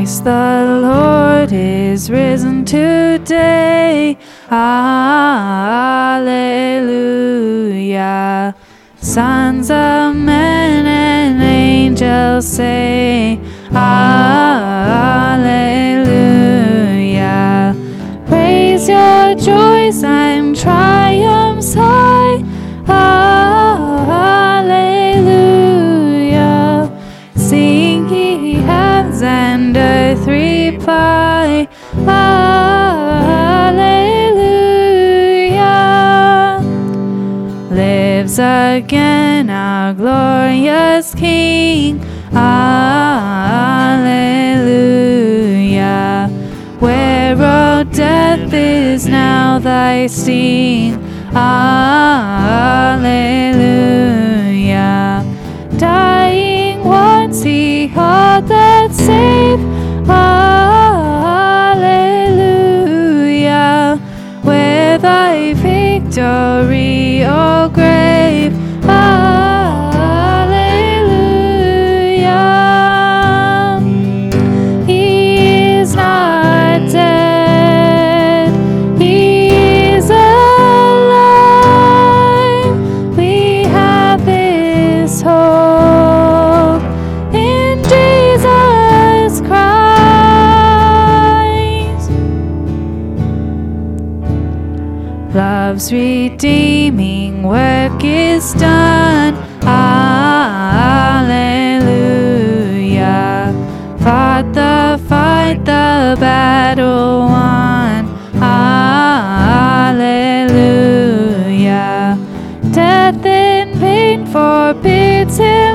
Christ the Lord is risen today. Alleluia. Sons of men and angels say, Alleluia. Alleluia. Lives again our glorious King. Alleluia. Where, O death, is now thy sting? Alleluia. Dying once, he heard that save. Victory, O Love's redeeming work is done. Alleluia. Fought the fight, the battle won. Alleluia. Death in vain forbids him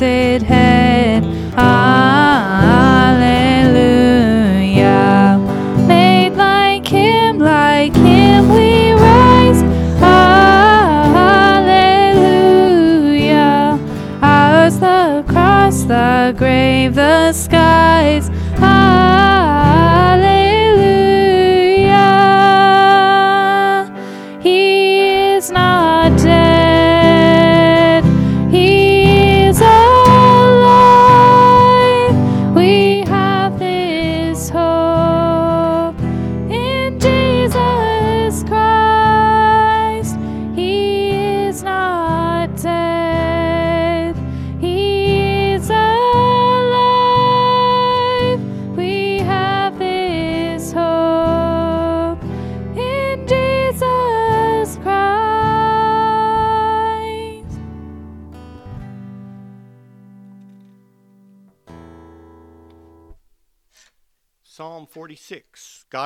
exalted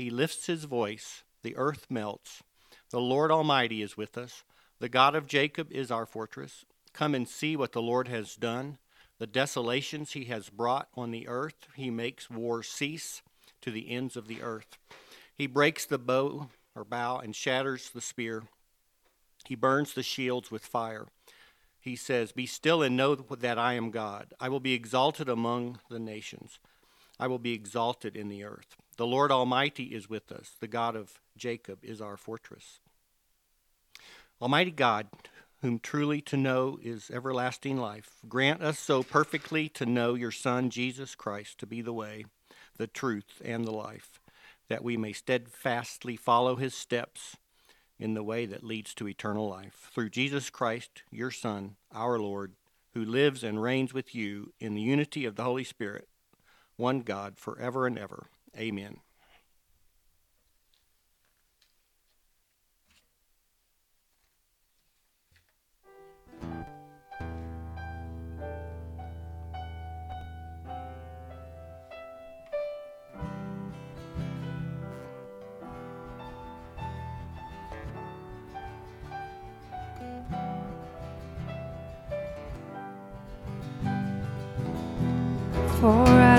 He lifts his voice, the earth melts. The Lord Almighty is with us. The God of Jacob is our fortress. Come and see what the Lord has done. The desolations he has brought on the earth, he makes war cease to the ends of the earth. He breaks the bow or bow and shatters the spear. He burns the shields with fire. He says, Be still and know that I am God. I will be exalted among the nations. I will be exalted in the earth. The Lord Almighty is with us. The God of Jacob is our fortress. Almighty God, whom truly to know is everlasting life, grant us so perfectly to know your Son, Jesus Christ, to be the way, the truth, and the life, that we may steadfastly follow his steps in the way that leads to eternal life. Through Jesus Christ, your Son, our Lord, who lives and reigns with you in the unity of the Holy Spirit, one God, forever and ever. Amen.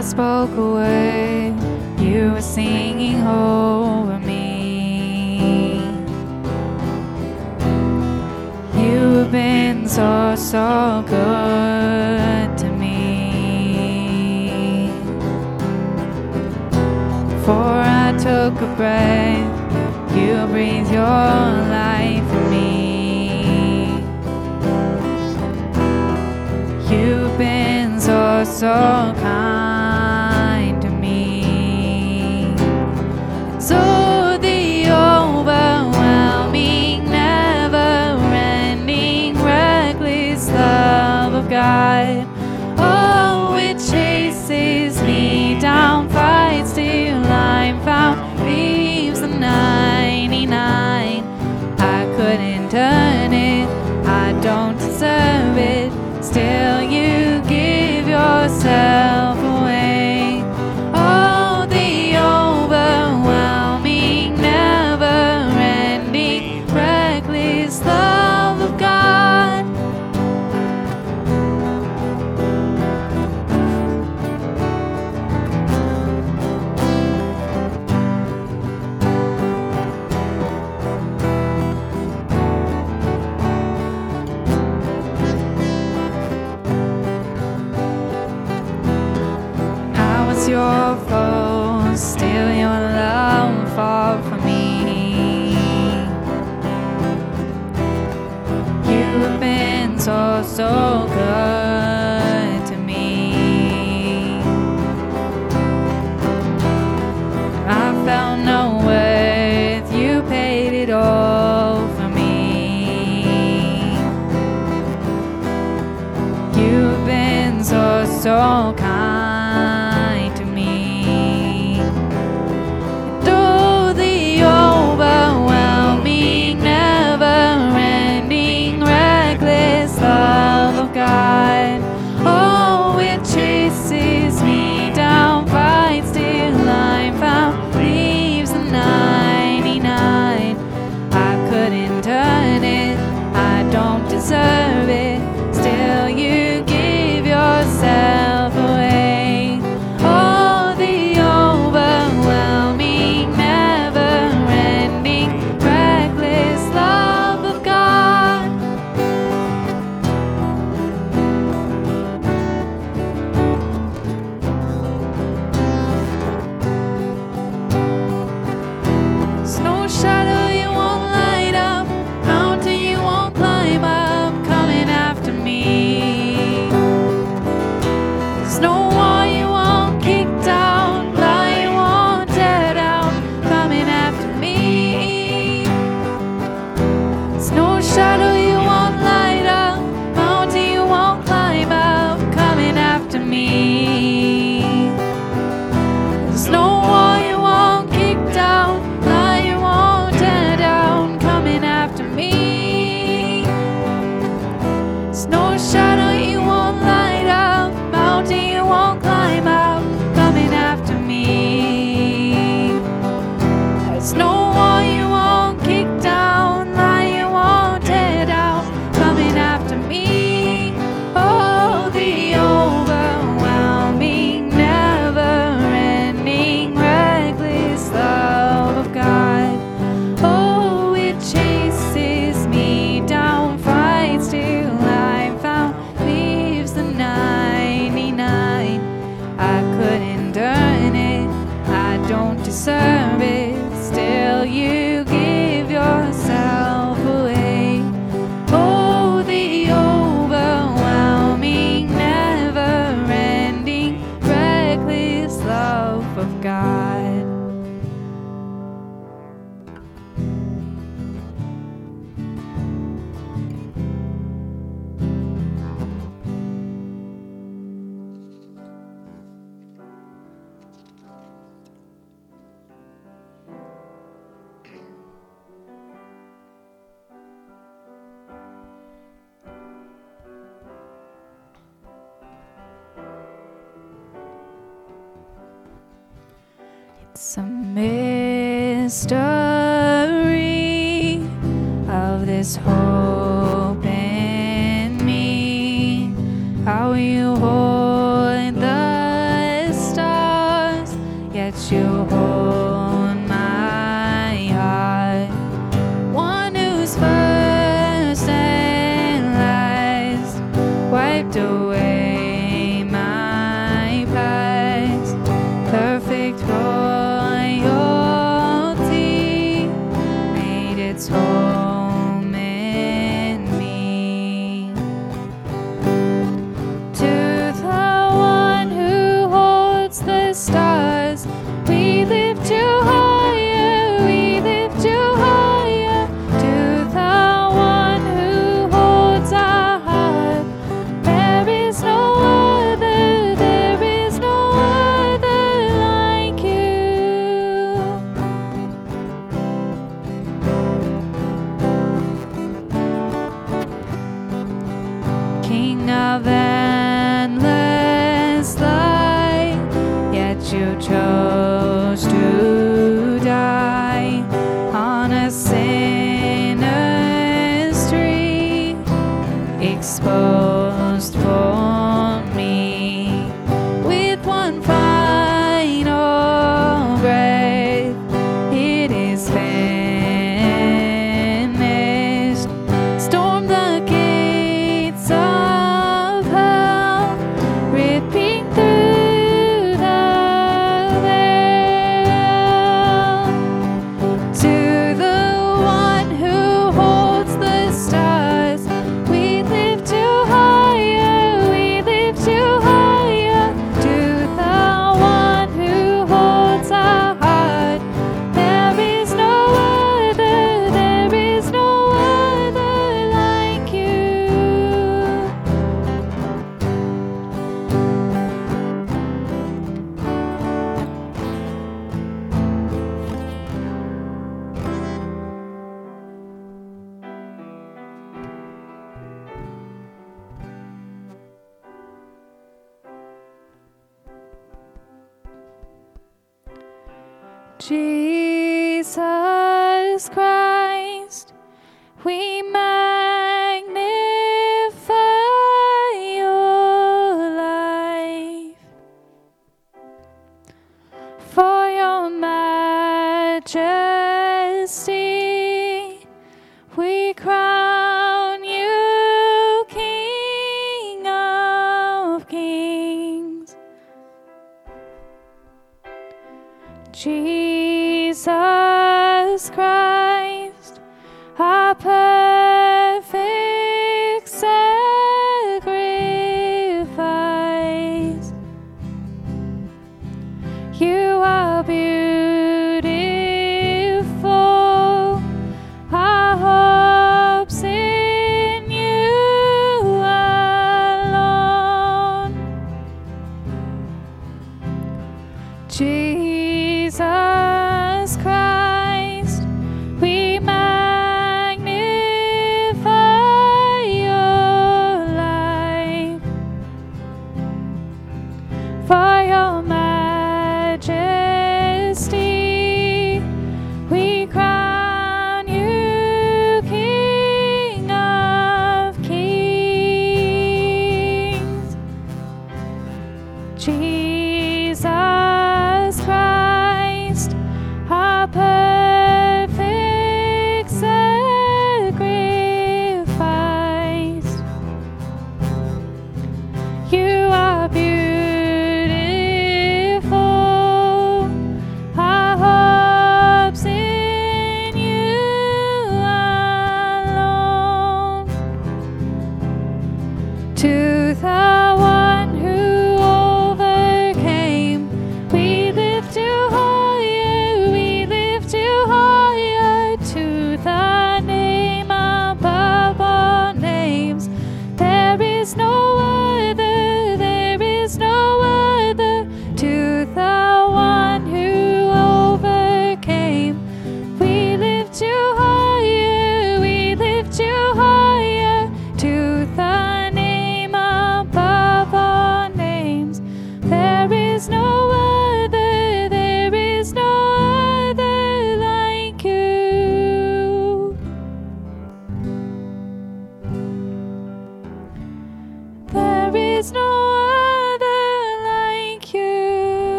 I spoke a word, you were singing over me. You've been so, so good to me. Before I took a breath, you breathed your life in me. You've been so, so kind It's a mystery of this hope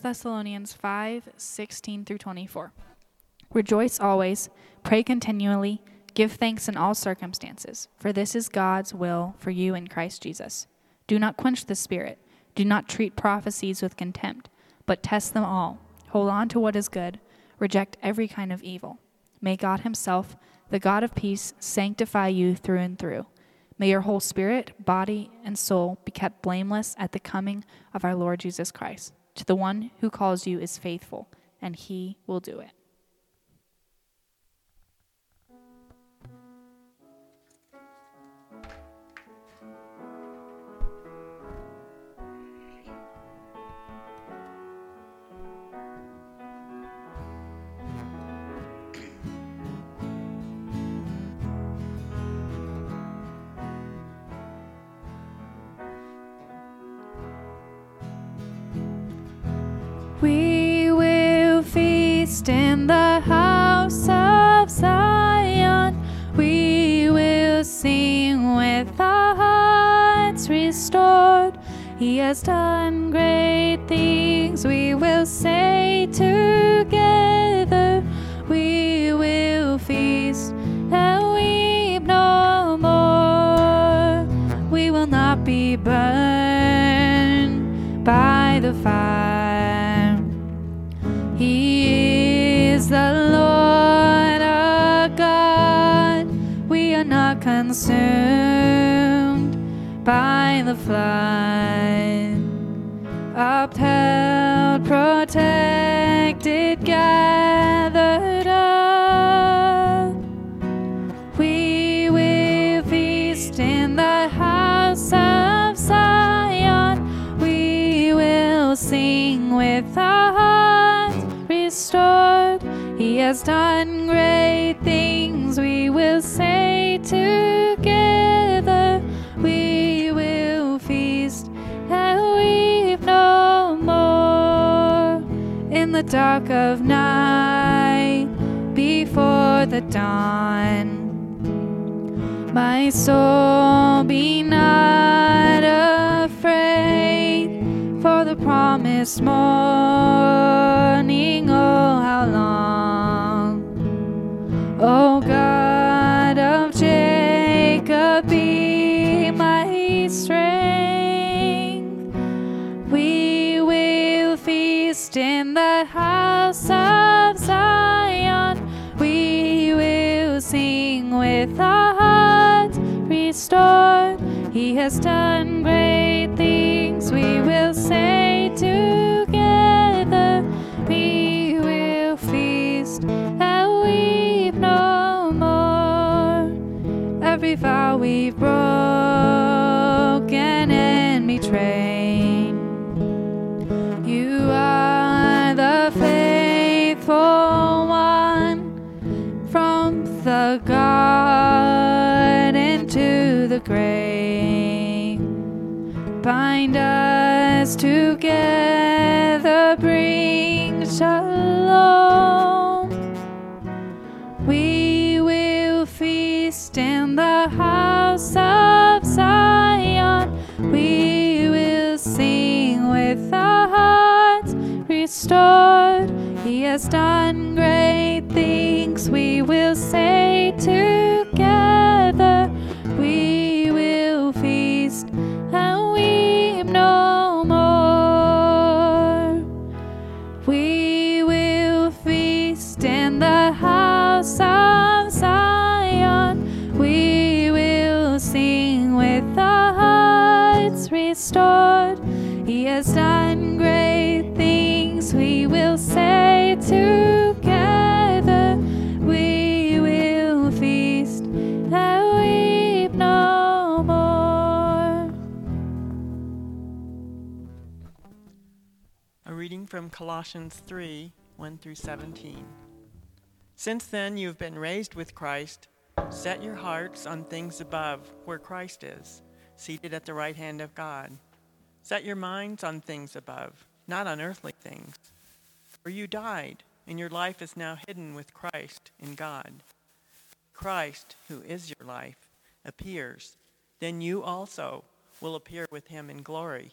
Thessalonians 5 16 through 24. Rejoice always, pray continually, give thanks in all circumstances, for this is God's will for you in Christ Jesus. Do not quench the Spirit, do not treat prophecies with contempt, but test them all. Hold on to what is good, reject every kind of evil. May God Himself, the God of peace, sanctify you through and through. May your whole spirit, body, and soul be kept blameless at the coming of our Lord Jesus Christ. The one who calls you is faithful, and He will do it. The house of Zion. We will sing with our hearts restored. He has done great things. We will say together. We will feast and weep no more. We will not be burned by the fire. Consumed by the flood. Upheld, protected, gathered up. We will feast in the house of Zion. We will sing with our hearts restored. He has done great things. We will say together. Dark of night, before the dawn. My soul, be not afraid, for the promised morning. Oh, with our hearts restored. He has done great things. We will say together. We will feast and weep no more. Every vow we've broken the garden to the grave. Bind us together, bring shalom. We will feast in the house of Zion. We will sing with our hearts restored. He has done great things. We will say together. From Colossians 3 1 through 17. Since then you have been raised with Christ, set your hearts on things above, where Christ is, seated at the right hand of God. Set your minds on things above, not on earthly things. For you died, and your life is now hidden with Christ in God. Christ, who is your life, appears, then you also will appear with him in glory.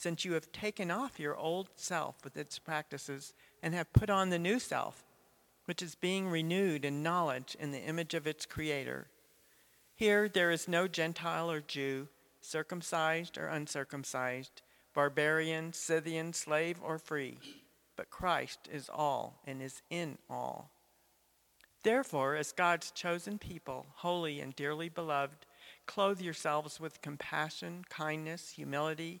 since you have taken off your old self with its practices and have put on the new self, which is being renewed in knowledge in the image of its Creator. Here there is no Gentile or Jew, circumcised or uncircumcised, barbarian, Scythian, slave, or free, but Christ is all and is in all. Therefore, as God's chosen people, holy and dearly beloved, clothe yourselves with compassion, kindness, humility,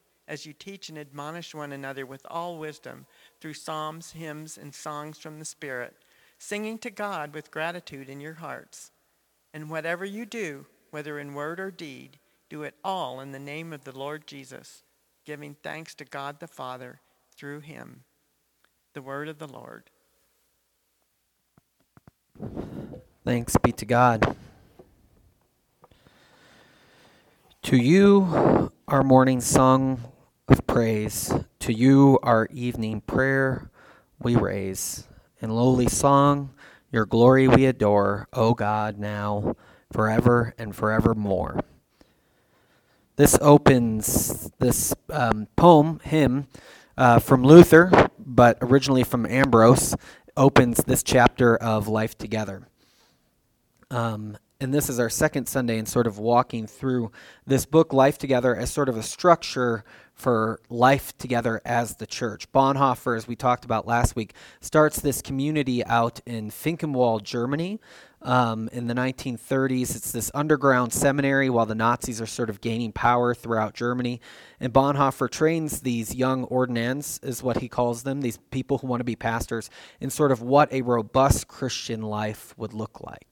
as you teach and admonish one another with all wisdom through psalms, hymns, and songs from the Spirit, singing to God with gratitude in your hearts. And whatever you do, whether in word or deed, do it all in the name of the Lord Jesus, giving thanks to God the Father through him. The word of the Lord. Thanks be to God. To you, our morning song praise, to you, our evening prayer we raise. In lowly song, your glory we adore, O God, now, forever, and forevermore. This opens this um, poem, hymn, uh, from Luther, but originally from Ambrose, opens this chapter of Life Together. Um, and this is our second Sunday in sort of walking through this book, Life Together, as sort of a structure for life together as the church. Bonhoeffer, as we talked about last week, starts this community out in Finkenwald, Germany. Um, in the 1930s, it's this underground seminary while the Nazis are sort of gaining power throughout Germany. And Bonhoeffer trains these young ordinands, is what he calls them, these people who want to be pastors, in sort of what a robust Christian life would look like.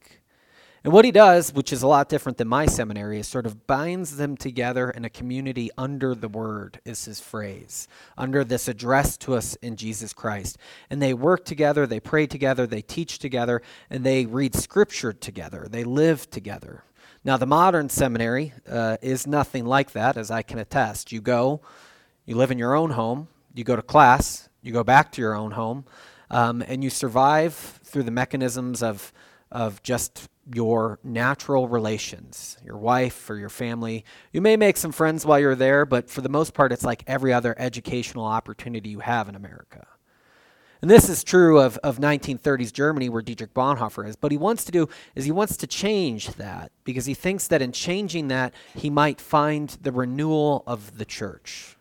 And what he does, which is a lot different than my seminary, is sort of binds them together in a community under the word, is his phrase, under this address to us in Jesus Christ. And they work together, they pray together, they teach together, and they read scripture together, they live together. Now, the modern seminary uh, is nothing like that, as I can attest. You go, you live in your own home, you go to class, you go back to your own home, um, and you survive through the mechanisms of, of just your natural relations, your wife or your family. You may make some friends while you're there, but for the most part, it's like every other educational opportunity you have in America. And this is true of, of 1930s Germany, where Dietrich Bonhoeffer is. But he wants to do is he wants to change that because he thinks that in changing that, he might find the renewal of the church.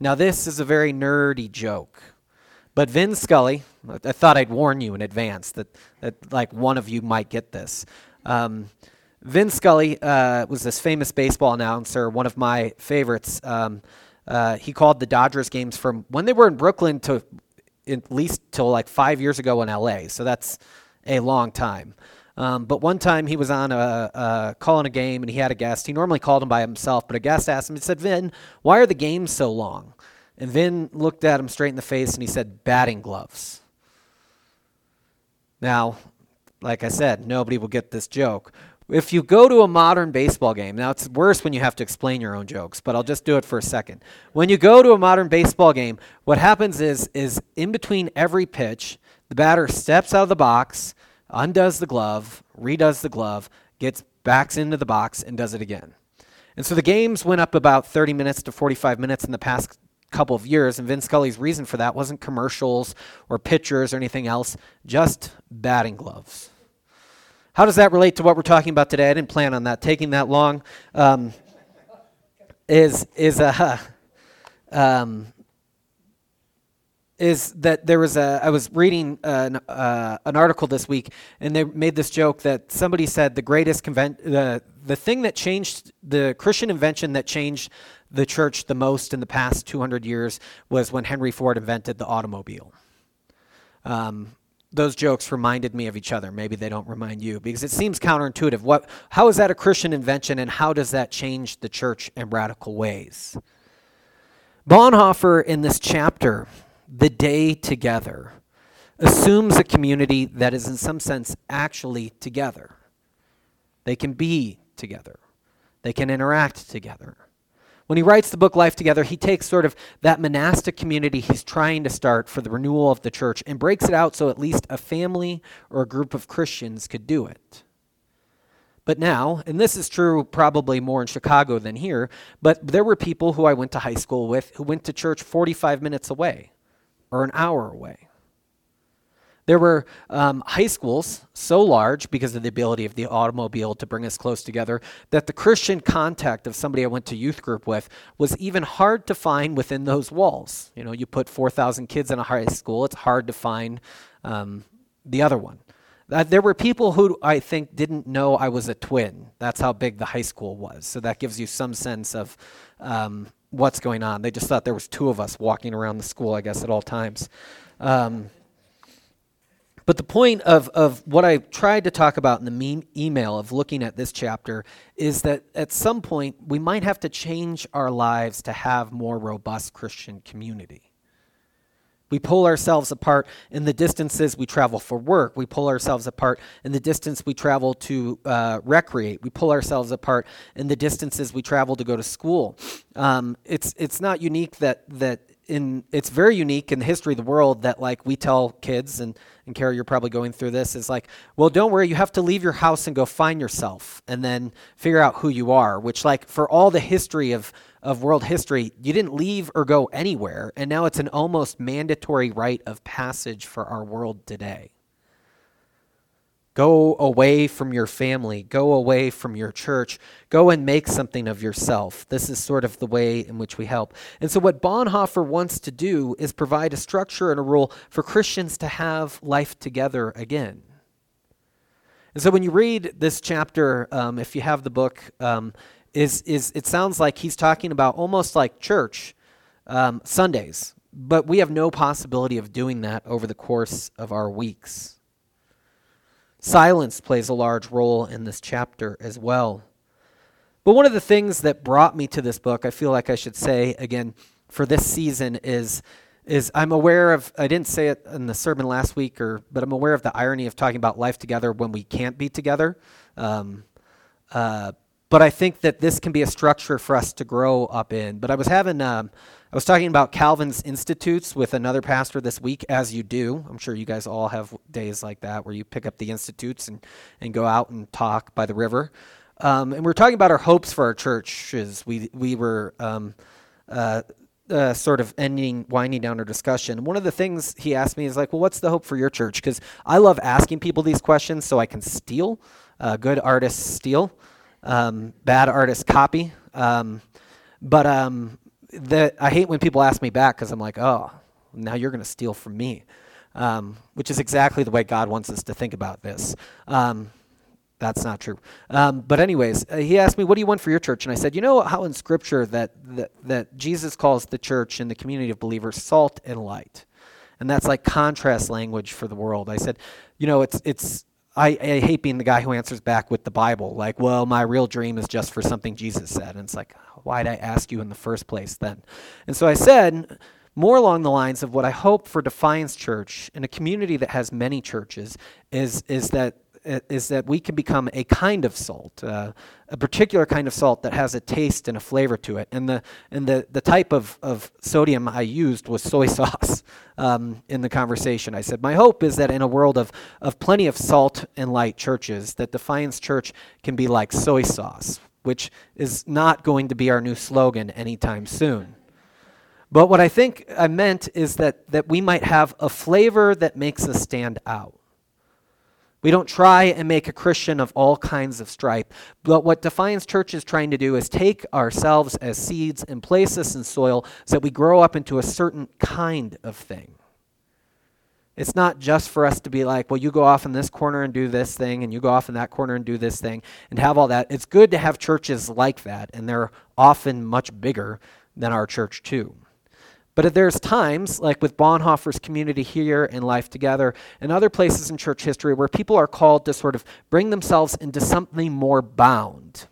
Now, this is a very nerdy joke. But Vin Scully, I thought I'd warn you in advance that, that like one of you might get this. Um, Vin Scully uh, was this famous baseball announcer, one of my favorites. Um, uh, he called the Dodgers games from when they were in Brooklyn to at least till like five years ago in LA. So that's a long time. Um, but one time he was on a, a calling a game and he had a guest. He normally called him by himself, but a guest asked him. He said, "Vin, why are the games so long?" And Vin looked at him straight in the face and he said, batting gloves. Now, like I said, nobody will get this joke. If you go to a modern baseball game, now it's worse when you have to explain your own jokes, but I'll just do it for a second. When you go to a modern baseball game, what happens is is in between every pitch, the batter steps out of the box, undoes the glove, redoes the glove, gets backs into the box and does it again. And so the games went up about 30 minutes to 45 minutes in the past couple of years. And Vin Scully's reason for that wasn't commercials or pictures or anything else, just batting gloves. How does that relate to what we're talking about today? I didn't plan on that taking that long. Um, is is a um, is that there was a I was reading an uh, an article this week, and they made this joke that somebody said the greatest convent the the thing that changed the Christian invention that changed the church the most in the past 200 years was when Henry Ford invented the automobile. Um, those jokes reminded me of each other. Maybe they don't remind you because it seems counterintuitive. What, how is that a Christian invention and how does that change the church in radical ways? Bonhoeffer in this chapter, The Day Together, assumes a community that is in some sense actually together. They can be together. They can interact together. When he writes the book Life Together, he takes sort of that monastic community he's trying to start for the renewal of the church and breaks it out so at least a family or a group of Christians could do it. But now, and this is true probably more in Chicago than here, but there were people who I went to high school with who went to church 45 minutes away or an hour away. There were um, high schools so large because of the ability of the automobile to bring us close together that the Christian contact of somebody I went to youth group with was even hard to find within those walls. You know, you put 4,000 kids in a high school, it's hard to find um, the other one. Uh, there were people who I think didn't know I was a twin. That's how big the high school was. So that gives you some sense of um, what's going on. They just thought there was two of us walking around the school, I guess, at all times. Um, but the point of, of what I tried to talk about in the me- email of looking at this chapter is that at some point we might have to change our lives to have more robust Christian community. We pull ourselves apart in the distances we travel for work. We pull ourselves apart in the distance we travel to uh, recreate. We pull ourselves apart in the distances we travel to go to school. Um, it's it's not unique that that in it's very unique in the history of the world that like we tell kids and and Carol, you're probably going through this is like, well, don't worry, you have to leave your house and go find yourself and then figure out who you are. Which like for all the history of of world history, you didn't leave or go anywhere, and now it's an almost mandatory rite of passage for our world today. Go away from your family. Go away from your church. Go and make something of yourself. This is sort of the way in which we help. And so, what Bonhoeffer wants to do is provide a structure and a rule for Christians to have life together again. And so, when you read this chapter, um, if you have the book, um, is, is it sounds like he's talking about almost like church um, Sundays, but we have no possibility of doing that over the course of our weeks. Silence plays a large role in this chapter as well. But one of the things that brought me to this book, I feel like I should say again for this season is is I'm aware of I didn't say it in the sermon last week or but I'm aware of the irony of talking about life together when we can't be together. Um, uh, but I think that this can be a structure for us to grow up in. But I was having um, I was talking about Calvin's Institutes with another pastor this week, as you do. I'm sure you guys all have days like that where you pick up the Institutes and, and go out and talk by the river. Um, and we are talking about our hopes for our churches. We, we were um, uh, uh, sort of ending, winding down our discussion. One of the things he asked me is like, well, what's the hope for your church? Because I love asking people these questions so I can steal. Uh, good artists steal, um, bad artist copy. Um, but um, that I hate when people ask me back because I'm like, oh, now you're going to steal from me, um, which is exactly the way God wants us to think about this. Um, that's not true. Um, but anyways, uh, he asked me, "What do you want for your church?" And I said, "You know how in Scripture that, that that Jesus calls the church and the community of believers salt and light, and that's like contrast language for the world." I said, "You know, it's it's I, I, hate being the guy who answers back with the Bible, like, well, my real dream is just for something Jesus said. And it's like, why'd I ask you in the first place then? And so I said, more along the lines of what I hope for Defiance Church in a community that has many churches is, is that is that we can become a kind of salt, uh, a particular kind of salt that has a taste and a flavor to it. And the and the, the type of, of sodium I used was soy sauce um, in the conversation. I said, my hope is that in a world of, of plenty of salt and light churches, that Defiance Church can be like soy sauce, which is not going to be our new slogan anytime soon. But what I think I meant is that, that we might have a flavor that makes us stand out. We don't try and make a Christian of all kinds of stripe. But what Defiance Church is trying to do is take ourselves as seeds and place us in soil so that we grow up into a certain kind of thing. It's not just for us to be like, well, you go off in this corner and do this thing, and you go off in that corner and do this thing, and have all that. It's good to have churches like that, and they're often much bigger than our church, too. But there's times, like with Bonhoeffer's community here and Life Together, and other places in church history, where people are called to sort of bring themselves into something more bound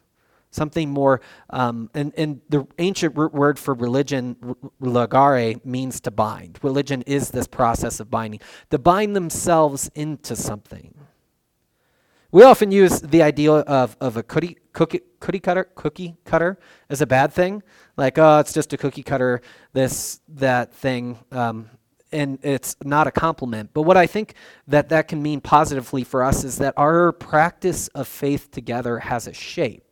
something more um, and, and the ancient root word for religion ligare means to bind. Religion is this process of binding to bind themselves into something. We often use the idea of, of a cookie, cookie, cutter cookie cutter is a bad thing like oh it's just a cookie cutter this that thing um, and it's not a compliment but what i think that that can mean positively for us is that our practice of faith together has a shape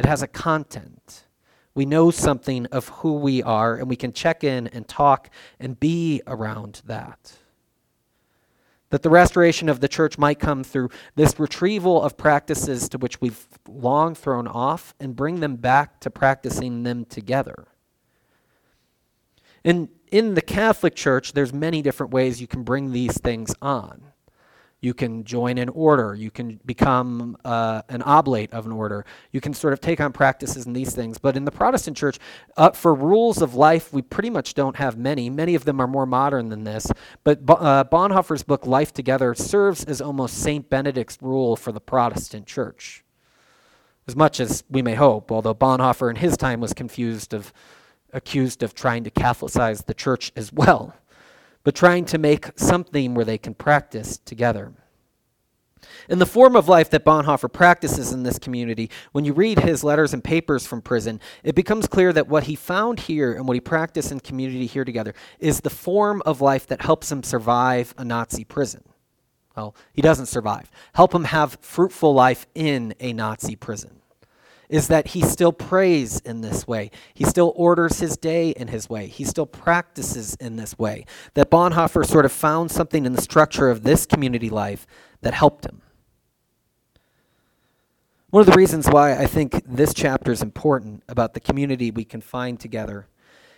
it has a content. We know something of who we are, and we can check in and talk and be around that. That the restoration of the church might come through this retrieval of practices to which we've long thrown off and bring them back to practicing them together. In, in the Catholic Church, there's many different ways you can bring these things on. You can join an order. You can become uh, an oblate of an order. You can sort of take on practices and these things. But in the Protestant church, uh, for rules of life, we pretty much don't have many. Many of them are more modern than this. But uh, Bonhoeffer's book, Life Together, serves as almost St. Benedict's rule for the Protestant church. As much as we may hope, although Bonhoeffer in his time was confused of, accused of trying to Catholicize the church as well but trying to make something where they can practice together. In the form of life that Bonhoeffer practices in this community, when you read his letters and papers from prison, it becomes clear that what he found here and what he practiced in community here together is the form of life that helps him survive a Nazi prison. Well, he doesn't survive. Help him have fruitful life in a Nazi prison is that he still prays in this way. He still orders his day in his way. He still practices in this way. That Bonhoeffer sort of found something in the structure of this community life that helped him. One of the reasons why I think this chapter is important about the community we can find together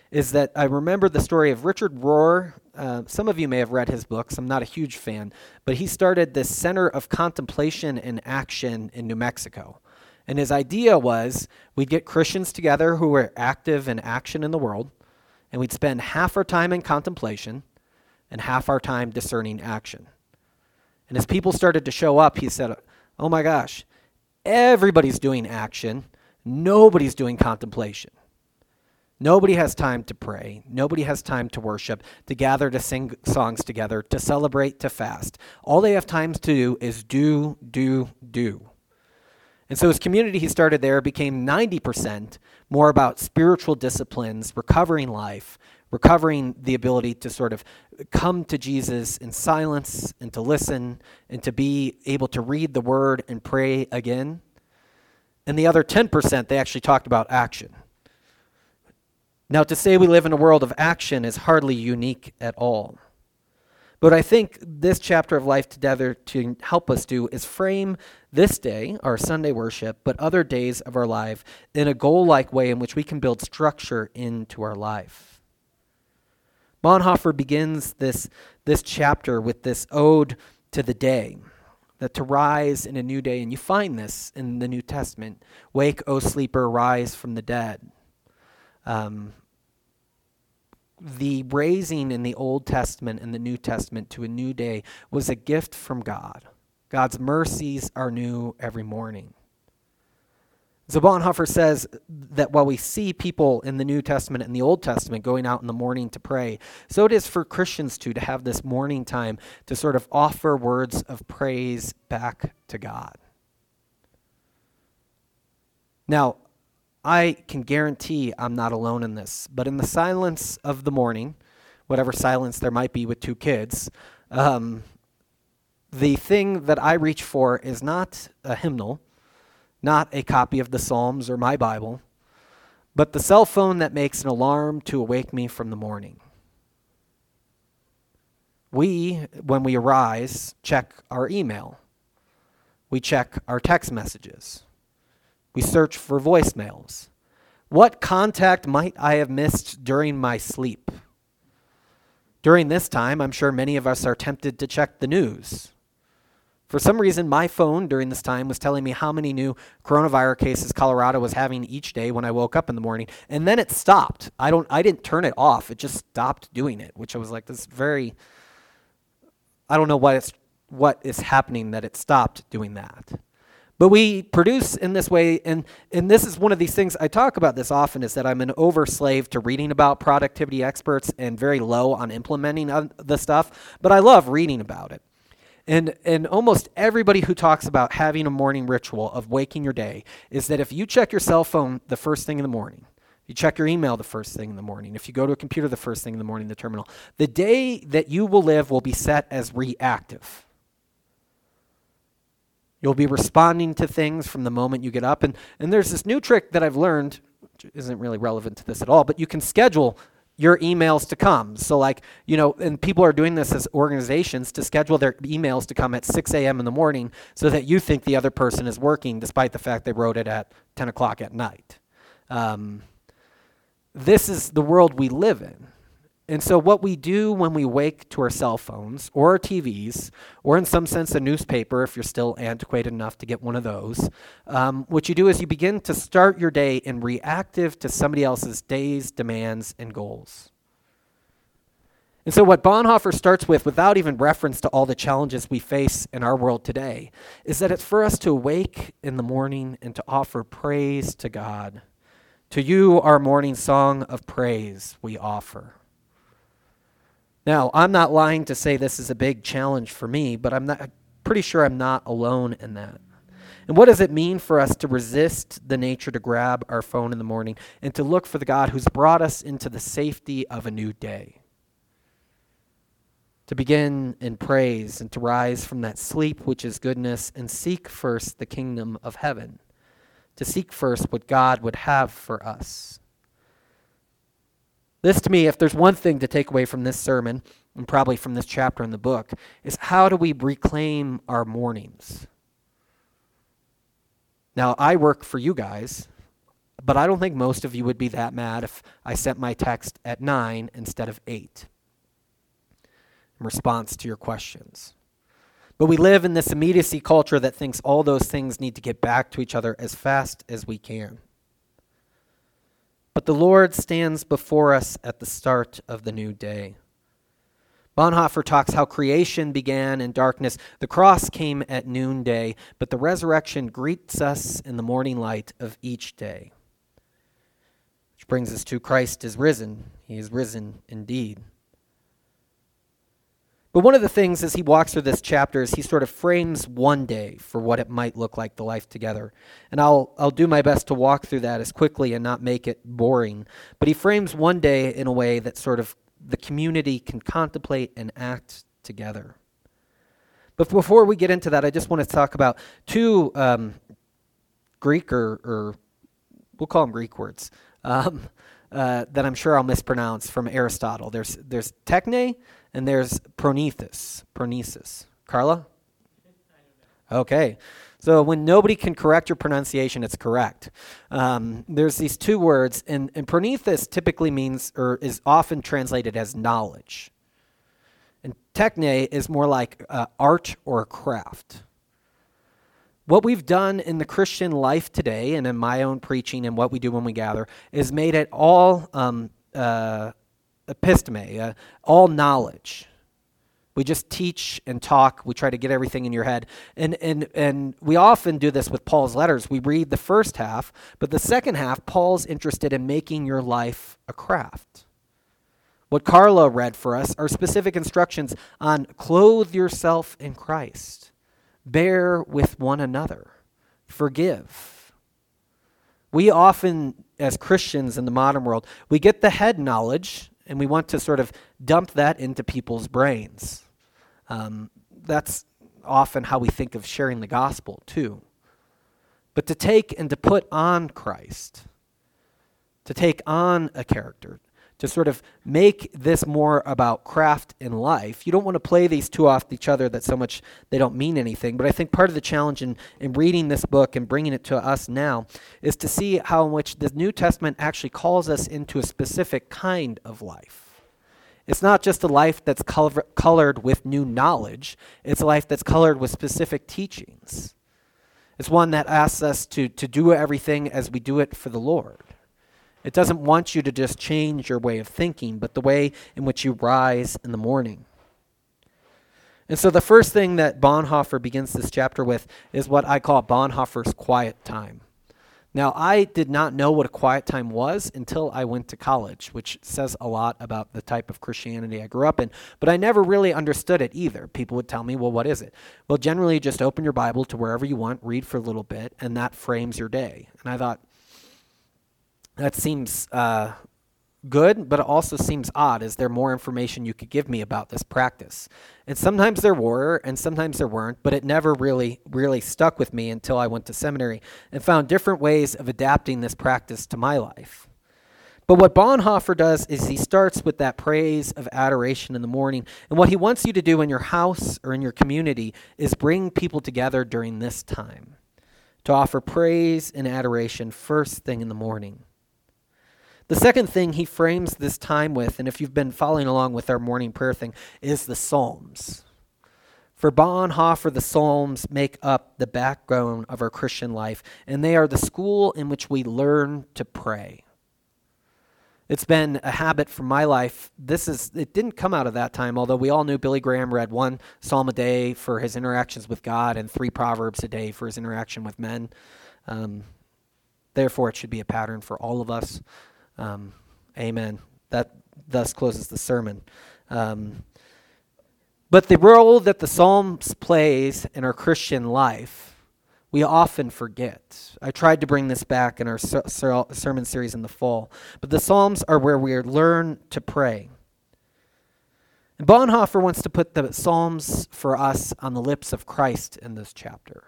is that I remember the story of Richard Rohr. Uh, some of you may have read his books. I'm not a huge fan, but he started this Center of Contemplation and Action in New Mexico. And his idea was we'd get Christians together who were active in action in the world, and we'd spend half our time in contemplation and half our time discerning action. And as people started to show up, he said, Oh my gosh, everybody's doing action, nobody's doing contemplation. Nobody has time to pray. Nobody has time to worship, to gather to sing songs together, to celebrate, to fast. All they have time to do is do, do, do. And so his community he started there became 90% more about spiritual disciplines, recovering life, recovering the ability to sort of come to Jesus in silence and to listen and to be able to read the word and pray again. And the other 10%, they actually talked about action. Now, to say we live in a world of action is hardly unique at all. But I think this chapter of life together to help us do is frame this day, our Sunday worship, but other days of our life in a goal like way in which we can build structure into our life. Bonhoeffer begins this, this chapter with this ode to the day, that to rise in a new day, and you find this in the New Testament. Wake, O sleeper, rise from the dead. Um, the raising in the Old Testament and the New Testament to a new day was a gift from God. God's mercies are new every morning. So says that while we see people in the New Testament and the Old Testament going out in the morning to pray, so it is for Christians too to have this morning time to sort of offer words of praise back to God. Now, I can guarantee I'm not alone in this. But in the silence of the morning, whatever silence there might be with two kids, um, the thing that I reach for is not a hymnal, not a copy of the Psalms or my Bible, but the cell phone that makes an alarm to awake me from the morning. We, when we arise, check our email. We check our text messages. We search for voicemails. What contact might I have missed during my sleep? During this time, I'm sure many of us are tempted to check the news. For some reason, my phone during this time was telling me how many new coronavirus cases Colorado was having each day when I woke up in the morning, and then it stopped. I don't, I didn't turn it off; it just stopped doing it, which I was like, "This is very." I don't know what it's what is happening that it stopped doing that. But we produce in this way, and, and this is one of these things I talk about this often is that I'm an over slave to reading about productivity experts and very low on implementing the stuff, but I love reading about it. And and almost everybody who talks about having a morning ritual of waking your day is that if you check your cell phone the first thing in the morning, you check your email the first thing in the morning, if you go to a computer the first thing in the morning, the terminal, the day that you will live will be set as reactive. You'll be responding to things from the moment you get up. And, and there's this new trick that I've learned, which isn't really relevant to this at all, but you can schedule your emails to come. So, like, you know, and people are doing this as organizations to schedule their emails to come at 6 a.m. in the morning so that you think the other person is working despite the fact they wrote it at 10 o'clock at night. Um, this is the world we live in. And so, what we do when we wake to our cell phones or our TVs, or in some sense a newspaper, if you're still antiquated enough to get one of those, um, what you do is you begin to start your day in reactive to somebody else's days, demands, and goals. And so, what Bonhoeffer starts with, without even reference to all the challenges we face in our world today, is that it's for us to wake in the morning and to offer praise to God. To you, our morning song of praise we offer. Now, I'm not lying to say this is a big challenge for me, but I'm not pretty sure I'm not alone in that. And what does it mean for us to resist the nature to grab our phone in the morning and to look for the God who's brought us into the safety of a new day? To begin in praise and to rise from that sleep which is goodness and seek first the kingdom of heaven. To seek first what God would have for us. This, to me, if there's one thing to take away from this sermon, and probably from this chapter in the book, is how do we reclaim our mornings? Now, I work for you guys, but I don't think most of you would be that mad if I sent my text at 9 instead of 8 in response to your questions. But we live in this immediacy culture that thinks all those things need to get back to each other as fast as we can. But the Lord stands before us at the start of the new day. Bonhoeffer talks how creation began in darkness. The cross came at noonday, but the resurrection greets us in the morning light of each day. Which brings us to Christ is risen. He is risen indeed. But one of the things as he walks through this chapter is he sort of frames one day for what it might look like the life together. And I'll, I'll do my best to walk through that as quickly and not make it boring. But he frames one day in a way that sort of the community can contemplate and act together. But before we get into that, I just want to talk about two um, Greek or, or, we'll call them Greek words um, uh, that I'm sure I'll mispronounce from Aristotle. There's, there's techne and there's Proneithus. Phronesis. Carla? Okay. So when nobody can correct your pronunciation, it's correct. Um, there's these two words, and, and typically means or is often translated as knowledge. And techne is more like uh, art or craft. What we've done in the Christian life today, and in my own preaching and what we do when we gather, is made it all um, uh, episteme, uh, all knowledge. We just teach and talk. We try to get everything in your head. And, and, and we often do this with Paul's letters. We read the first half, but the second half, Paul's interested in making your life a craft. What Carla read for us are specific instructions on clothe yourself in Christ, bear with one another, forgive. We often, as Christians in the modern world, we get the head knowledge and we want to sort of dump that into people's brains. Um, that's often how we think of sharing the gospel, too. But to take and to put on Christ, to take on a character, to sort of make this more about craft in life. You don't want to play these two off each other that so much they don't mean anything. But I think part of the challenge in, in reading this book and bringing it to us now is to see how in which the New Testament actually calls us into a specific kind of life. It's not just a life that's color- colored with new knowledge, it's a life that's colored with specific teachings. It's one that asks us to, to do everything as we do it for the Lord. It doesn't want you to just change your way of thinking, but the way in which you rise in the morning. And so the first thing that Bonhoeffer begins this chapter with is what I call Bonhoeffer's quiet time. Now, I did not know what a quiet time was until I went to college, which says a lot about the type of Christianity I grew up in, but I never really understood it either. People would tell me, well, what is it? Well, generally, just open your Bible to wherever you want, read for a little bit, and that frames your day. And I thought, that seems uh, good, but it also seems odd. Is there more information you could give me about this practice? And sometimes there were, and sometimes there weren't, but it never really, really stuck with me until I went to seminary and found different ways of adapting this practice to my life. But what Bonhoeffer does is he starts with that praise of adoration in the morning. And what he wants you to do in your house or in your community is bring people together during this time to offer praise and adoration first thing in the morning. The second thing he frames this time with, and if you've been following along with our morning prayer thing, is the Psalms. For Bonhoeffer, the Psalms make up the backbone of our Christian life, and they are the school in which we learn to pray. It's been a habit for my life. This is it didn't come out of that time, although we all knew Billy Graham read one psalm a day for his interactions with God and three proverbs a day for his interaction with men. Um, therefore, it should be a pattern for all of us. Um, amen. That thus closes the sermon. Um, but the role that the Psalms plays in our Christian life, we often forget. I tried to bring this back in our ser- ser- sermon series in the fall. But the Psalms are where we learn to pray. And Bonhoeffer wants to put the Psalms for us on the lips of Christ in this chapter.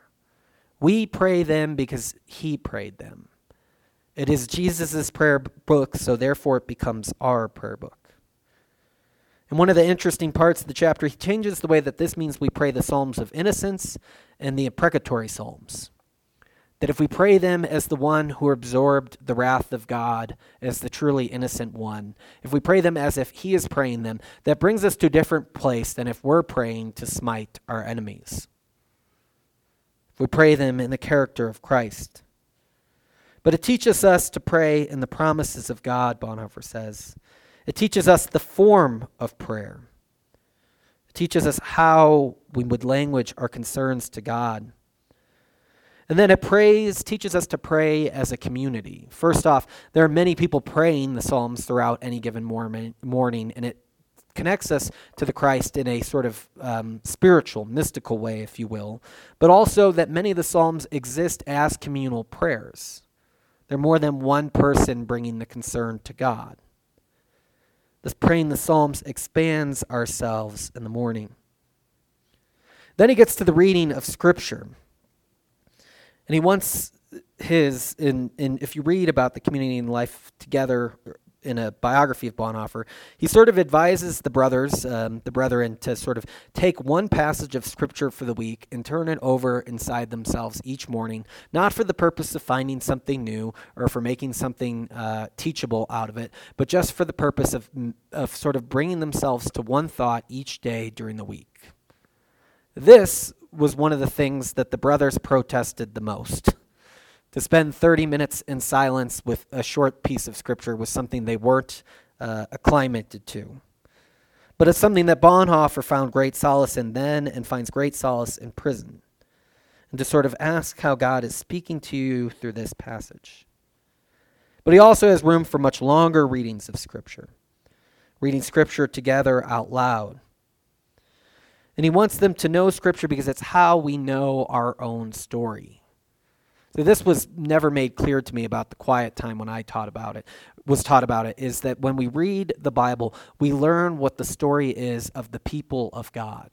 We pray them because he prayed them. It is Jesus' prayer book, so therefore it becomes our prayer book. And one of the interesting parts of the chapter, he changes the way that this means we pray the Psalms of innocence and the imprecatory Psalms. That if we pray them as the one who absorbed the wrath of God, as the truly innocent one, if we pray them as if he is praying them, that brings us to a different place than if we're praying to smite our enemies. If we pray them in the character of Christ. But it teaches us to pray in the promises of God, Bonhoeffer says. It teaches us the form of prayer. It teaches us how we would language our concerns to God. And then it prays, teaches us to pray as a community. First off, there are many people praying the Psalms throughout any given morning, and it connects us to the Christ in a sort of um, spiritual, mystical way, if you will, but also that many of the Psalms exist as communal prayers. They're more than one person bringing the concern to God. This praying the Psalms expands ourselves in the morning. Then he gets to the reading of Scripture. And he wants his, in, in, if you read about the community and life together in a biography of Bonhoeffer, he sort of advises the brothers, um, the brethren, to sort of take one passage of scripture for the week and turn it over inside themselves each morning, not for the purpose of finding something new or for making something uh, teachable out of it, but just for the purpose of, of sort of bringing themselves to one thought each day during the week. This was one of the things that the brothers protested the most. To spend 30 minutes in silence with a short piece of scripture was something they weren't uh, acclimated to. But it's something that Bonhoeffer found great solace in then and finds great solace in prison. And to sort of ask how God is speaking to you through this passage. But he also has room for much longer readings of Scripture, reading Scripture together out loud. And he wants them to know Scripture because it's how we know our own story. So this was never made clear to me about the quiet time when I taught about it. Was taught about it is that when we read the Bible, we learn what the story is of the people of God.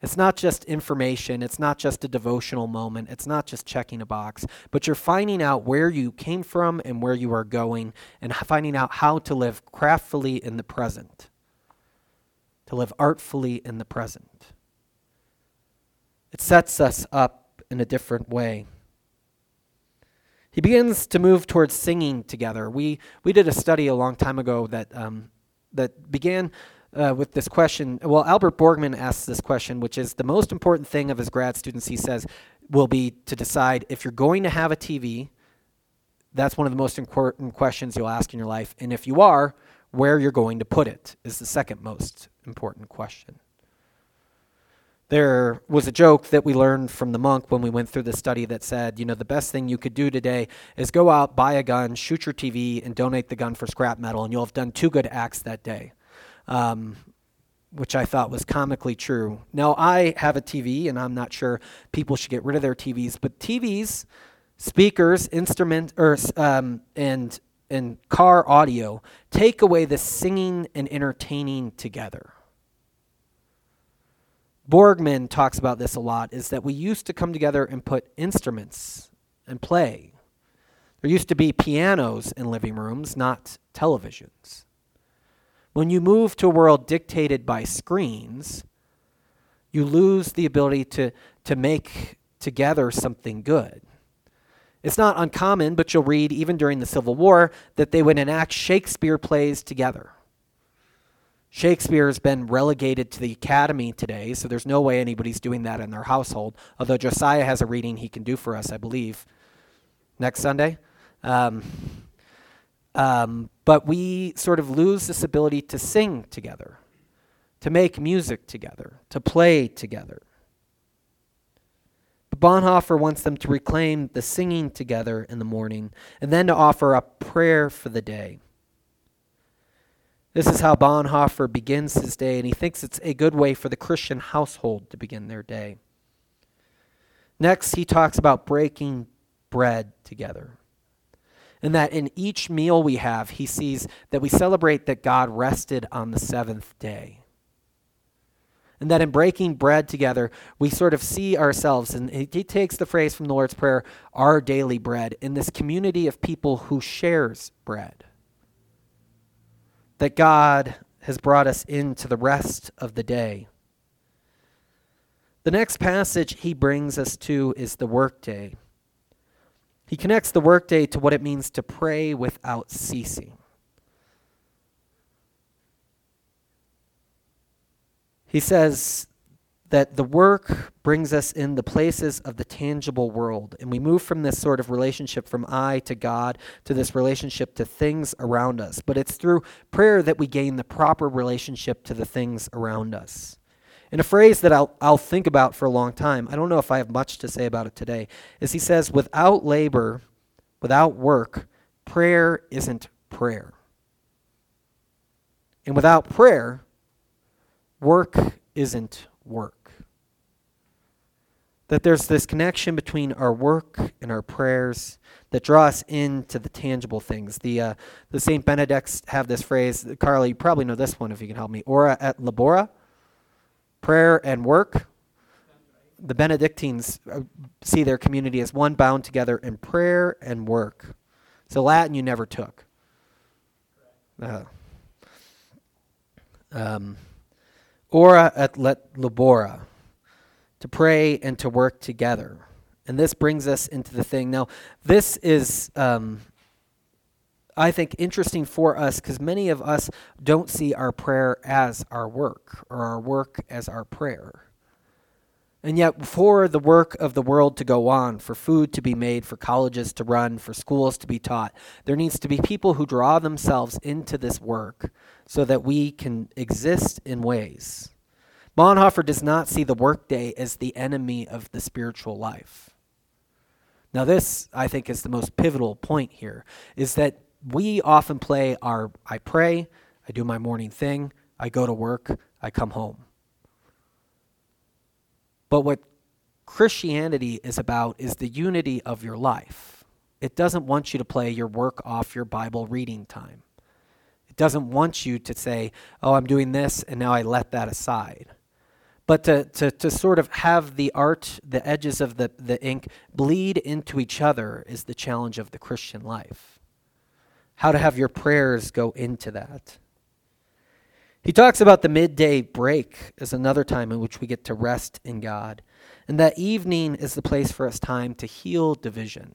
It's not just information, it's not just a devotional moment, it's not just checking a box, but you're finding out where you came from and where you are going and finding out how to live craftfully in the present. To live artfully in the present. It sets us up in a different way. He begins to move towards singing together. We, we did a study a long time ago that um, that began uh, with this question. Well, Albert Borgmann asks this question, which is the most important thing of his grad students. He says will be to decide if you're going to have a TV. That's one of the most important questions you'll ask in your life, and if you are, where you're going to put it is the second most important question. There was a joke that we learned from the monk when we went through the study that said, you know, the best thing you could do today is go out, buy a gun, shoot your TV, and donate the gun for scrap metal, and you'll have done two good acts that day. Um, which I thought was comically true. Now, I have a TV, and I'm not sure people should get rid of their TVs, but TVs, speakers, instrument, or, um, and and car audio take away the singing and entertaining together. Borgmann talks about this a lot is that we used to come together and put instruments and play. There used to be pianos in living rooms, not televisions. When you move to a world dictated by screens, you lose the ability to, to make together something good. It's not uncommon, but you'll read even during the Civil War that they would enact Shakespeare plays together. Shakespeare has been relegated to the academy today, so there's no way anybody's doing that in their household. Although Josiah has a reading he can do for us, I believe, next Sunday. Um, um, but we sort of lose this ability to sing together, to make music together, to play together. But Bonhoeffer wants them to reclaim the singing together in the morning and then to offer up prayer for the day. This is how Bonhoeffer begins his day, and he thinks it's a good way for the Christian household to begin their day. Next, he talks about breaking bread together. And that in each meal we have, he sees that we celebrate that God rested on the seventh day. And that in breaking bread together, we sort of see ourselves, and he takes the phrase from the Lord's Prayer, our daily bread, in this community of people who shares bread that God has brought us into the rest of the day. The next passage he brings us to is the workday. He connects the workday to what it means to pray without ceasing. He says that the work brings us in the places of the tangible world. And we move from this sort of relationship from I to God to this relationship to things around us. But it's through prayer that we gain the proper relationship to the things around us. And a phrase that I'll, I'll think about for a long time, I don't know if I have much to say about it today, is he says, without labor, without work, prayer isn't prayer. And without prayer, work isn't work that there's this connection between our work and our prayers that draw us into the tangible things. The uh, the Saint Benedicts have this phrase. Carly, you probably know this one if you can help me. Ora et labora, prayer and work. The Benedictines uh, see their community as one bound together in prayer and work. So Latin you never took. Uh, um, ora et labora to pray and to work together. And this brings us into the thing. Now, this is, um, I think, interesting for us because many of us don't see our prayer as our work or our work as our prayer. And yet, for the work of the world to go on, for food to be made, for colleges to run, for schools to be taught, there needs to be people who draw themselves into this work so that we can exist in ways Bonhoeffer does not see the workday as the enemy of the spiritual life. Now, this, I think, is the most pivotal point here, is that we often play our I pray, I do my morning thing, I go to work, I come home. But what Christianity is about is the unity of your life. It doesn't want you to play your work off your Bible reading time. It doesn't want you to say, oh, I'm doing this, and now I let that aside but to, to, to sort of have the art, the edges of the, the ink bleed into each other is the challenge of the Christian life. How to have your prayers go into that. He talks about the midday break as another time in which we get to rest in God. And that evening is the place for us time to heal division.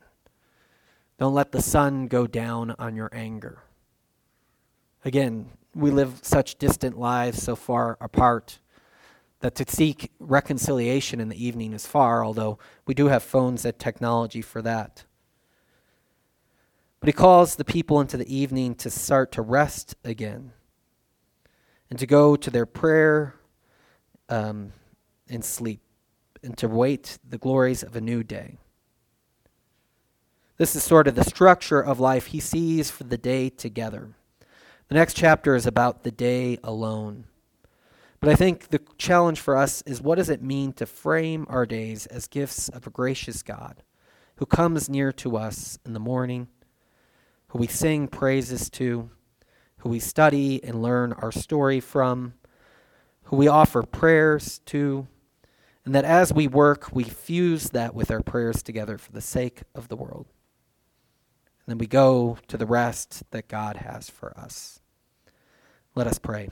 Don't let the sun go down on your anger. Again, we live such distant lives so far apart that to seek reconciliation in the evening is far, although we do have phones and technology for that. But he calls the people into the evening to start to rest again and to go to their prayer um, and sleep and to wait the glories of a new day. This is sort of the structure of life he sees for the day together. The next chapter is about the day alone. But I think the challenge for us is what does it mean to frame our days as gifts of a gracious God who comes near to us in the morning, who we sing praises to, who we study and learn our story from, who we offer prayers to, and that as we work, we fuse that with our prayers together for the sake of the world. And then we go to the rest that God has for us. Let us pray.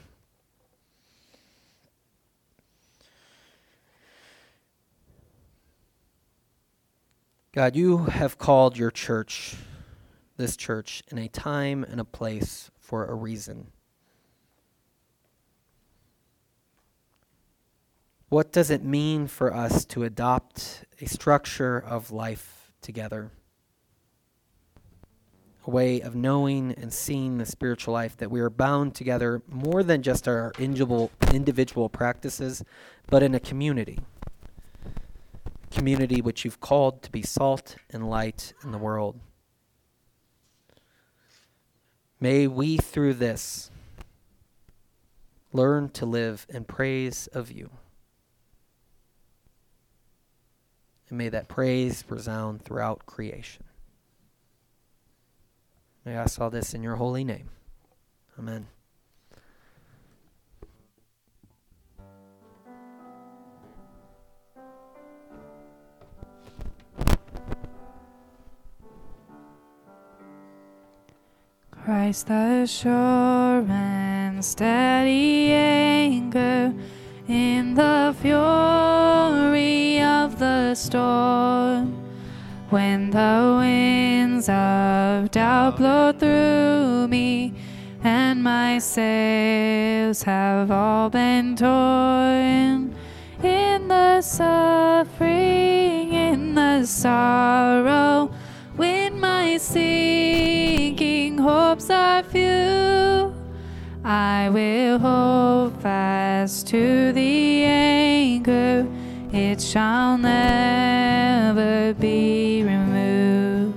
God, you have called your church, this church, in a time and a place for a reason. What does it mean for us to adopt a structure of life together? A way of knowing and seeing the spiritual life that we are bound together more than just our individual, practices, but in a community community which you've called to be salt and light in the world. May we, through this, learn to live in praise of you. And may that praise resound throughout creation. May I ask all this in your holy name. Amen. Christ the sure and steady anchor in the fury of the storm. When the winds of doubt blow through me and my sails have all been torn in the suffering, in the sorrow, when my sinking hopes are few, I will hold fast to the anchor, it shall never be removed.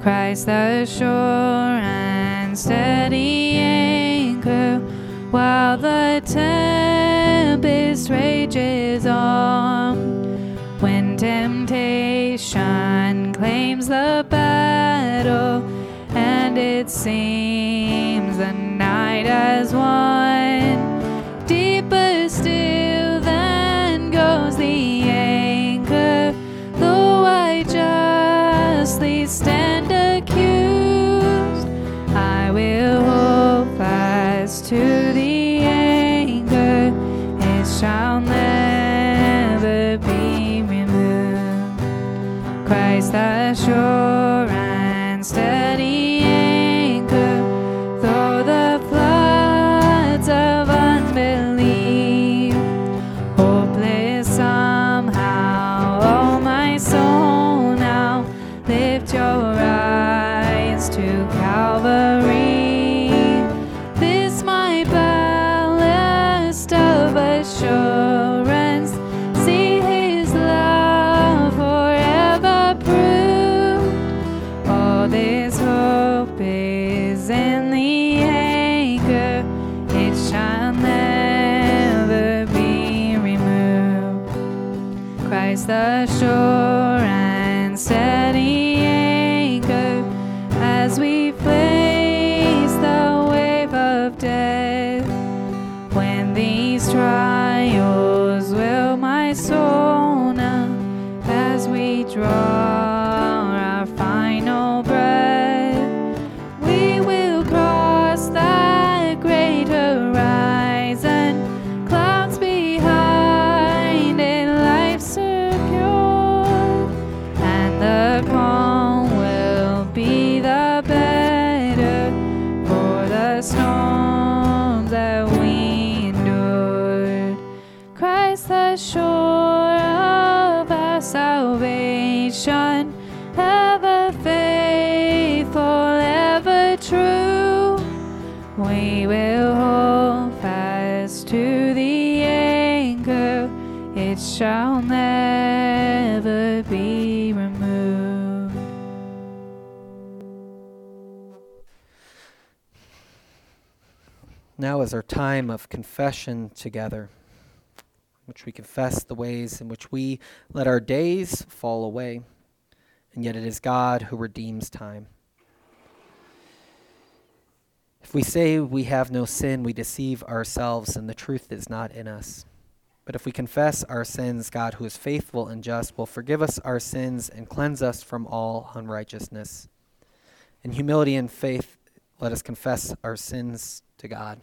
Christ the sure and steady anchor, while the tempest rages on. When temptation claims the it seems the night has won, deeper still than goes the Now is our time of confession together, which we confess the ways in which we let our days fall away, and yet it is God who redeems time. If we say we have no sin, we deceive ourselves, and the truth is not in us. But if we confess our sins, God, who is faithful and just, will forgive us our sins and cleanse us from all unrighteousness. In humility and faith, let us confess our sins to God.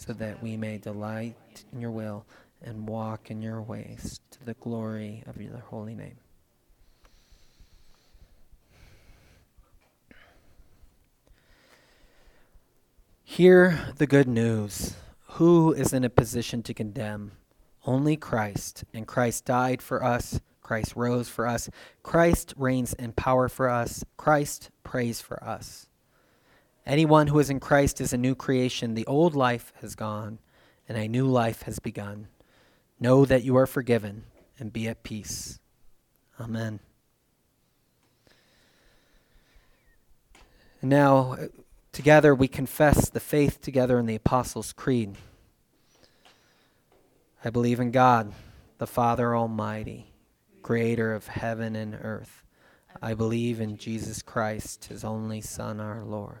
so that we may delight in your will and walk in your ways to the glory of your holy name. Hear the good news. Who is in a position to condemn? Only Christ. And Christ died for us. Christ rose for us. Christ reigns in power for us. Christ prays for us. Anyone who is in Christ is a new creation. The old life has gone, and a new life has begun. Know that you are forgiven and be at peace. Amen. And now, uh, together, we confess the faith together in the Apostles' Creed. I believe in God, the Father Almighty, creator of heaven and earth. I believe in Jesus Christ, his only Son, our Lord,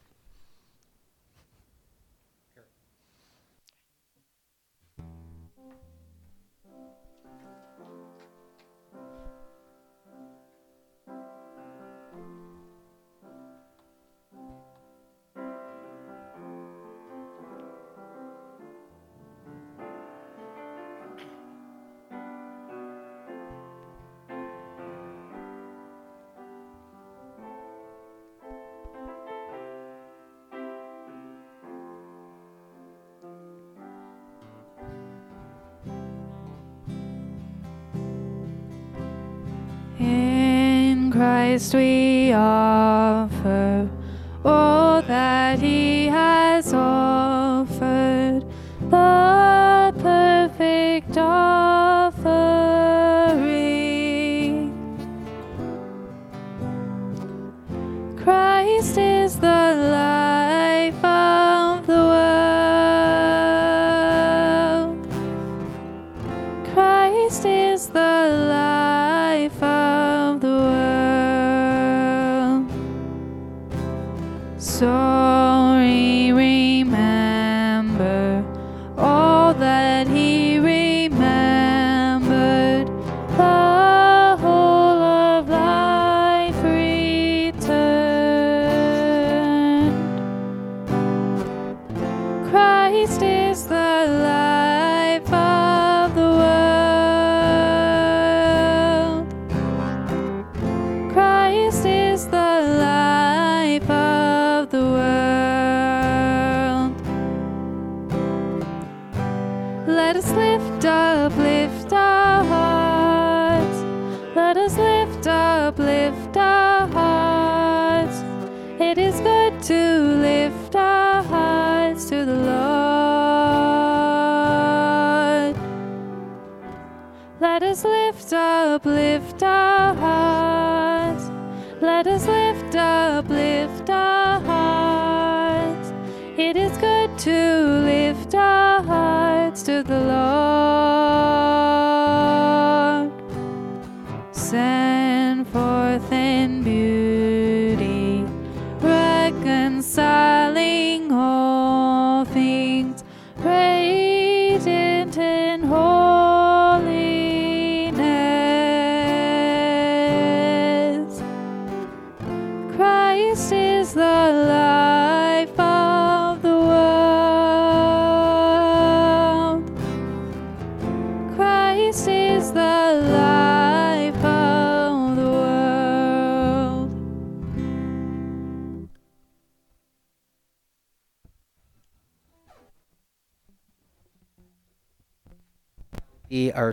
Christ we offer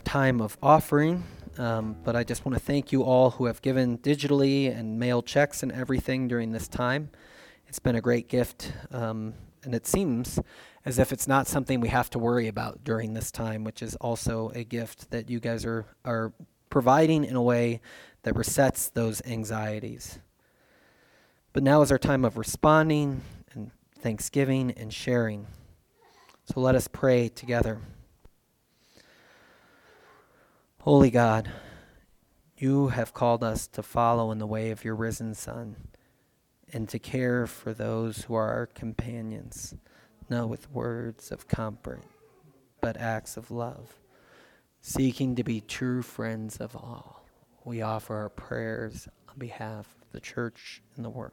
time of offering. Um, but I just want to thank you all who have given digitally and mail checks and everything during this time. It's been a great gift, um, and it seems as if it's not something we have to worry about during this time, which is also a gift that you guys are, are providing in a way that resets those anxieties. But now is our time of responding and thanksgiving and sharing. So let us pray together. Holy God, you have called us to follow in the way of your risen Son and to care for those who are our companions, not with words of comfort, but acts of love. Seeking to be true friends of all, we offer our prayers on behalf of the church and the world.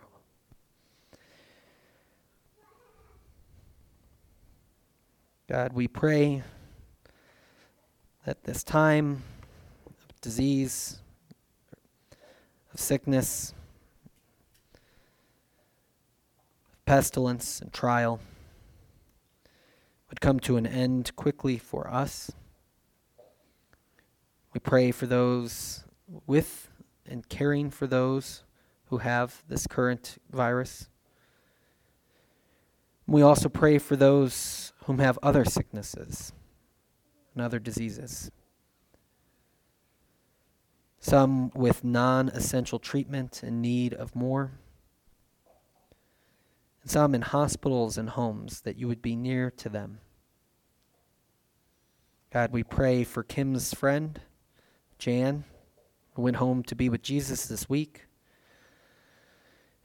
God, we pray that this time disease, of sickness, of pestilence, and trial would come to an end quickly for us. We pray for those with and caring for those who have this current virus. We also pray for those whom have other sicknesses and other diseases. Some with non essential treatment in need of more. And some in hospitals and homes that you would be near to them. God, we pray for Kim's friend, Jan, who went home to be with Jesus this week.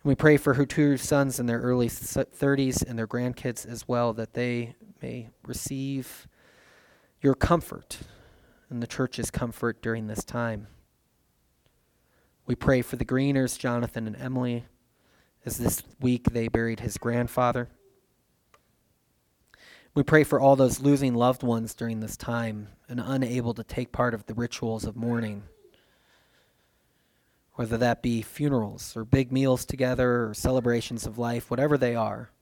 And we pray for her two sons in their early 30s and their grandkids as well, that they may receive your comfort and the church's comfort during this time. We pray for the Greeners, Jonathan and Emily, as this week they buried his grandfather. We pray for all those losing loved ones during this time and unable to take part of the rituals of mourning, whether that be funerals or big meals together or celebrations of life, whatever they are.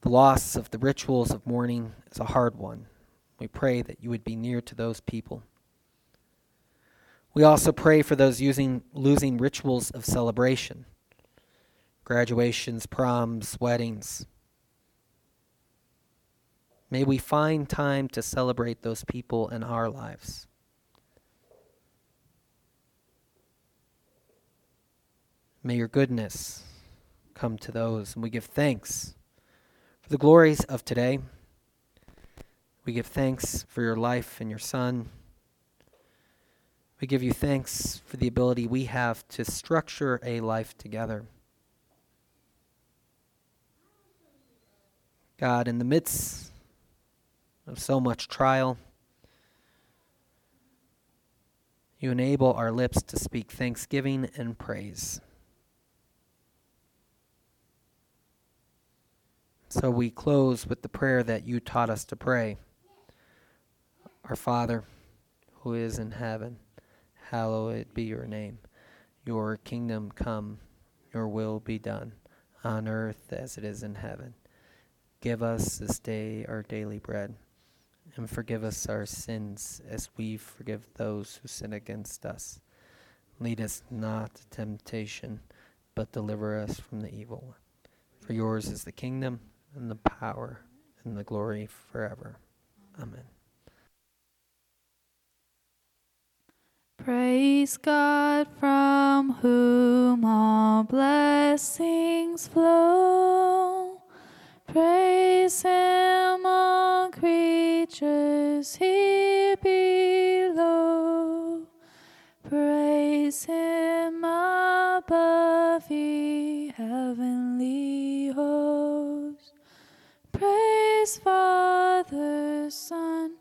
The loss of the rituals of mourning is a hard one. We pray that you would be near to those people. We also pray for those using losing rituals of celebration graduations, proms, weddings. May we find time to celebrate those people in our lives. May your goodness come to those, and we give thanks for the glories of today. We give thanks for your life and your son. We give you thanks for the ability we have to structure a life together. God, in the midst of so much trial, you enable our lips to speak thanksgiving and praise. So we close with the prayer that you taught us to pray. Our Father, who is in heaven, hallowed be your name. Your kingdom come, your will be done, on earth as it is in heaven. Give us this day our daily bread, and forgive us our sins as we forgive those who sin against us. Lead us not to temptation, but deliver us from the evil one. For yours is the kingdom, and the power, and the glory forever. Amen. Praise God from whom all blessings flow. Praise Him, all creatures here below. Praise Him above, ye heavenly hosts. Praise Father, Son,